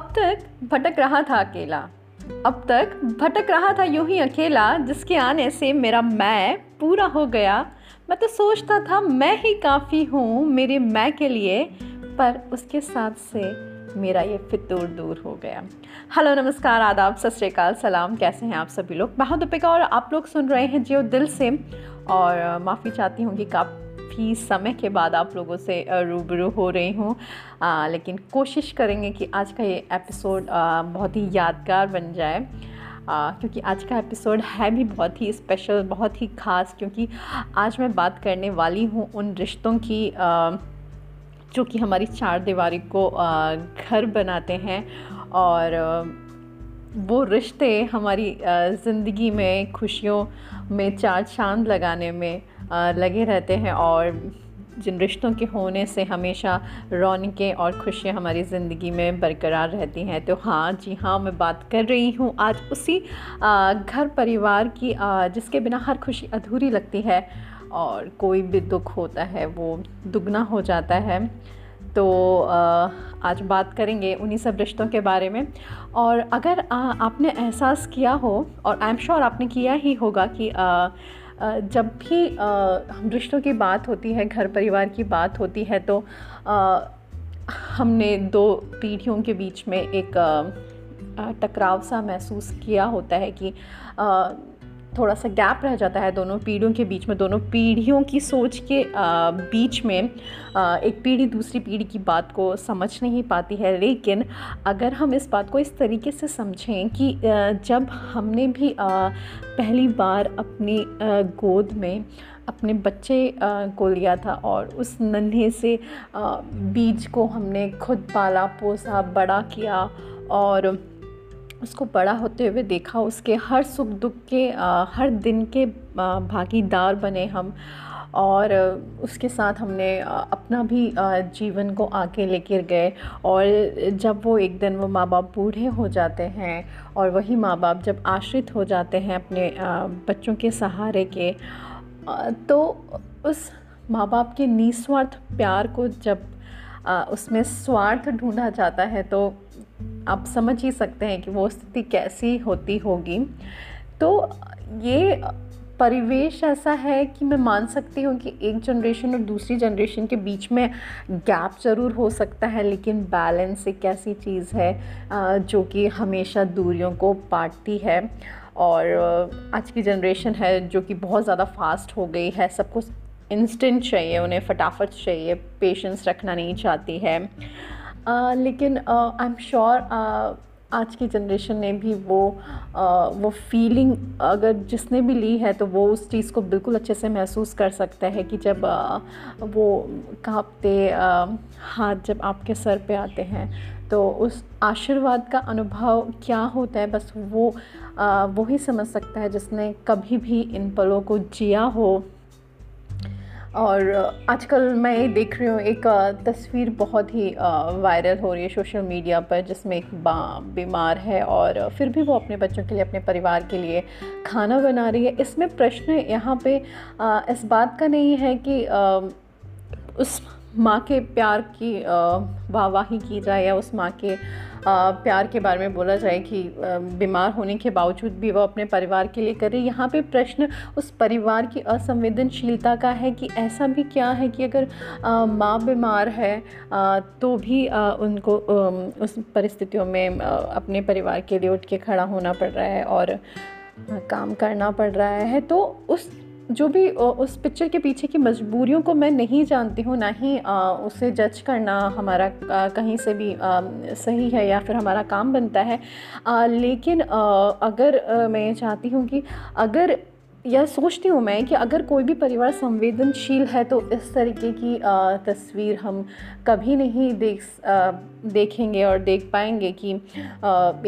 अब तक भटक रहा था अकेला। अब तक भटक रहा था यूँ ही अकेला, जिसके आने से मेरा मैं पूरा हो गया। मैं तो सोचता था मैं ही काफ़ी हूँ मेरे मैं के लिए, पर उसके साथ से मेरा ये फितूर दूर हो गया। हेलो, नमस्कार, आदाब, सत श्रीकाल सलाम, कैसे हैं आप सभी लोग? मैं हूँ दीपिका और आप लोग सुन रहे हैं जियो दिल से। और माफ़ी चाहती हूँ कि काफ़ी काफ़ी समय के बाद आप लोगों से रूबरू हो रही हूँ। लेकिन कोशिश करेंगे कि आज का ये एपिसोड बहुत ही यादगार बन जाए। आ, क्योंकि आज का एपिसोड है भी बहुत ही स्पेशल बहुत ही ख़ास क्योंकि आज मैं बात करने वाली हूँ उन रिश्तों की आ, जो कि हमारी चार दीवारी को आ, घर बनाते हैं। और वो रिश्ते हमारी ज़िंदगी में खुशियों में चार चाँद लगाने में लगे रहते हैं और जिन रिश्तों के होने से हमेशा रौनकें और खुशियाँ हमारी ज़िंदगी में बरकरार रहती हैं। तो हाँ जी हाँ मैं बात कर रही हूँ आज उसी घर परिवार की जिसके बिना हर खुशी अधूरी लगती है और कोई भी दुख होता है, वो दुगना हो जाता है। तो आज बात करेंगे उन्हीं सब रिश्तों के बारे में। और अगर आपने एहसास किया हो और आई एम श्योर आपने किया ही होगा कि जब भी हम रिश्तों की बात होती है, घर परिवार की बात होती है तो हमने दो पीढ़ियों के बीच में एक टकराव सा महसूस किया होता है कि थोड़ा सा गैप रह जाता है दोनों पीढ़ियों के बीच में, दोनों पीढ़ियों की सोच के बीच में एक पीढ़ी दूसरी पीढ़ी की बात को समझ नहीं पाती है। लेकिन अगर हम इस बात को इस तरीके से समझें कि जब हमने भी पहली बार अपनी गोद में अपने बच्चे को लिया था और उस नन्हे से बीज को हमने खुद पाला, पोसा, बड़ा किया और उसको बड़ा होते हुए देखा, उसके हर सुख दुख के हर दिन के भागीदार बने हम। और उसके साथ हमने अपना भी जीवन को आगे लेकर गए। और जब वो एक दिन वो माँ बाप बूढ़े हो जाते हैं और वही माँ बाप जब आश्रित हो जाते हैं अपने बच्चों के सहारे के तो उस माँ बाप के निस्वार्थ प्यार को जब उसमें स्वार्थ ढूंढा जाता है तो आप समझ ही सकते हैं कि वो स्थिति कैसी होती होगी। तो ये परिवेश ऐसा है कि मैं मान सकती हूँ कि एक जनरेशन और दूसरी जनरेशन के बीच में गैप ज़रूर हो सकता है, लेकिन बैलेंस एक ऐसी चीज़ है जो कि हमेशा दूरियों को पाटती है। और आज की जनरेशन है जो कि बहुत ज़्यादा फास्ट हो गई है, सबको इंस्टेंट चाहिए, उन्हें फटाफट चाहिए पेशेंस रखना नहीं चाहती है। लेकिन आई एम श्योर आज की जनरेशन ने भी वो आ, वो फीलिंग अगर जिसने भी ली है तो वो उस चीज़ को बिल्कुल अच्छे से महसूस कर सकता है कि जब आ, वो कांपते हाथ जब आपके सर पे आते हैं तो उस आशीर्वाद का अनुभव क्या होता है बस वो वो ही समझ सकता है जिसने कभी भी इन पलों को जिया हो। और आजकल मैं ये देख रही हूँ, एक तस्वीर बहुत ही वायरल हो रही है सोशल मीडिया पर, जिसमें एक बीमार है और फिर भी वो अपने बच्चों के लिए, अपने परिवार के लिए खाना बना रही है। इसमें प्रश्न यहाँ पे इस बात का नहीं है कि उस माँ के प्यार की वाहवाही की जाए या उस माँ के प्यार के बारे में बोला जाए कि बीमार होने के बावजूद भी वो अपने परिवार के लिए करे यहाँ पे प्रश्न उस परिवार की असंवेदनशीलता का है कि ऐसा भी क्या है कि अगर माँ बीमार है तो भी उनको उस परिस्थितियों में अपने परिवार के लिए उठ के खड़ा होना पड़ रहा है और काम करना पड़ रहा है। तो उस जो भी उस पिक्चर के पीछे की मजबूरियों को मैं नहीं जानती हूँ, ना ही उसे जज करना हमारा कहीं से भी सही है या फिर हमारा काम बनता है। लेकिन अगर मैं चाहती हूँ कि अगर, यह सोचती हूँ मैं कि अगर कोई भी परिवार संवेदनशील है तो इस तरीके की तस्वीर हम कभी नहीं देख देखेंगे और देख पाएँगे कि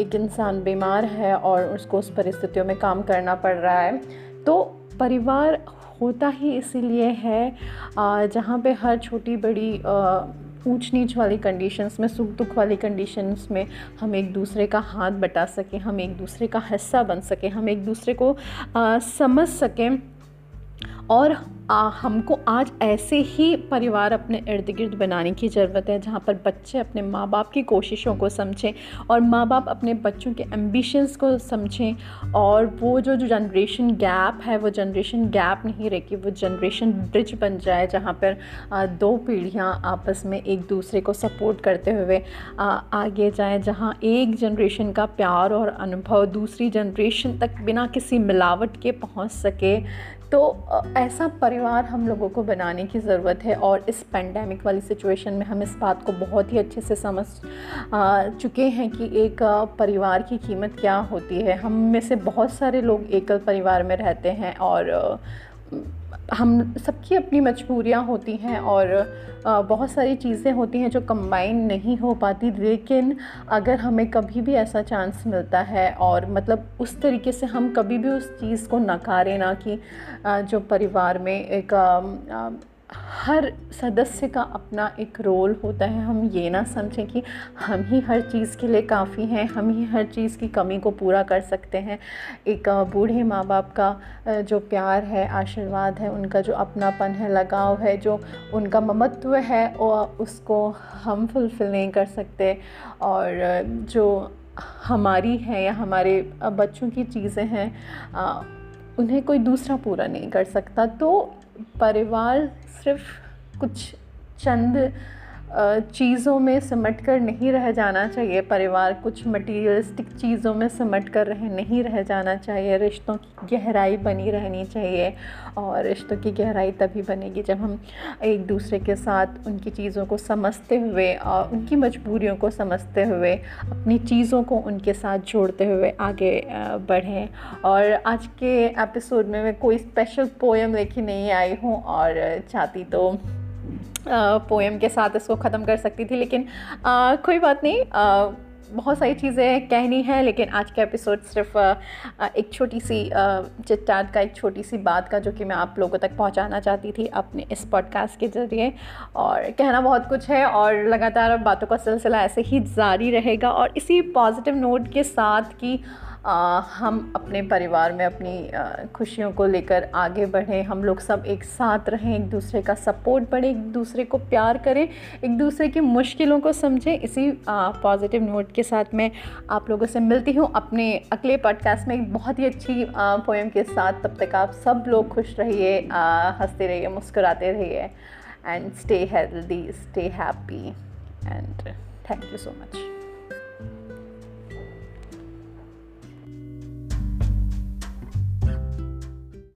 एक इंसान बीमार है और उसको उस परिस्थितियों में काम करना पड़ रहा है। तो परिवार होता ही इसीलिए है जहाँ पे हर छोटी बड़ी ऊंच नीच वाली कंडीशंस में सुख दुख वाली कंडीशंस में हम एक दूसरे का हाथ बटा सकें हम एक दूसरे का हिस्सा बन सकें हम एक दूसरे को आ, समझ सकें। और आ, हमको आज ऐसे ही परिवार अपने इर्द गिर्द बनाने की ज़रूरत है जहाँ पर बच्चे अपने माँ बाप की कोशिशों को समझें और माँ बाप अपने बच्चों के एम्बिशंस को समझें और वो जो जो जनरेशन गैप है वो जनरेशन गैप नहीं रहे कि वो जनरेशन ब्रिज बन जाए जहाँ पर आ, दो पीढ़ियाँ आपस में एक दूसरे को सपोर्ट करते हुए आ, आगे जाएँ जहाँ एक जनरेशन का प्यार और अनुभव दूसरी जनरेशन तक बिना किसी मिलावट के पहुँच सके। तो ऐसा परिवार हम लोगों को बनाने की ज़रूरत है और इस पेंडेमिक वाली सिचुएशन में हम इस बात को बहुत ही अच्छे से समझ चुके हैं कि एक परिवार की कीमत क्या होती है। हम में से बहुत सारे लोग एकल परिवार में रहते हैं और हम सबकी अपनी मजबूरियाँ होती हैं और बहुत सारी चीज़ें होती हैं जो कंबाइन नहीं हो पाती, लेकिन अगर हमें कभी भी ऐसा चांस मिलता है और मतलब उस तरीके से हम कभी भी उस चीज़ को नकारें ना कि जो परिवार में एक हर सदस्य का अपना एक रोल होता है। हम ये ना समझें कि हम ही हर चीज़ के लिए काफ़ी हैं, हम ही हर चीज़ की कमी को पूरा कर सकते हैं। एक बूढ़े माँ बाप का जो प्यार है, आशीर्वाद है, उनका जो अपनापन है, लगाव है, जो उनका ममत्व है और उसको हम फुलफ़िल नहीं कर सकते। और जो हमारी है या हमारे बच्चों की चीज़ें हैं उन्हें कोई दूसरा पूरा नहीं कर सकता। तो परिवार सिर्फ़ कुछ चंद चीज़ों में सिमट कर नहीं रह जाना चाहिए। परिवार कुछ मटीरियलिस्टिक चीज़ों में सिमट कर रह, नहीं रह जाना चाहिए। रिश्तों की गहराई बनी रहनी चाहिए और रिश्तों की गहराई तभी बनेगी जब हम एक दूसरे के साथ उनकी चीज़ों को समझते हुए और उनकी मजबूरियों को समझते हुए, अपनी चीज़ों को उनके साथ जोड़ते हुए आगे बढ़ें। और आज के एपिसोड में मैं कोई स्पेशल पोएम लेके नहीं आई हूँ और चाहती तो पोएम के साथ इसको ख़त्म कर सकती थी लेकिन आ, कोई बात नहीं आ, बहुत सारी चीज़ें कहनी है लेकिन आज का एपिसोड सिर्फ़ एक छोटी सी चिट्टाट का एक छोटी सी बात का जो कि मैं आप लोगों तक पहुंचाना चाहती थी अपने इस पॉडकास्ट के ज़रिए। और कहना बहुत कुछ है और लगातार बातों का सिलसिला ऐसे ही जारी रहेगा और इसी पॉजिटिव नोट के साथ कि हम अपने परिवार में अपनी खुशियों को लेकर आगे बढ़ें। हम लोग सब एक साथ रहें, एक दूसरे का सपोर्ट बढ़े, एक दूसरे को प्यार करें, एक दूसरे की मुश्किलों को समझें। इसी पॉजिटिव नोट के साथ मैं आप लोगों से मिलती हूँ अपने अगले पॉडकास्ट में। एक बहुत ही अच्छी पोएम के साथ तब तक आप सब लोग खुश रहिए हँसते रहिए, मुस्कुराते रहिए। And stay healthy stay happy and thank you so much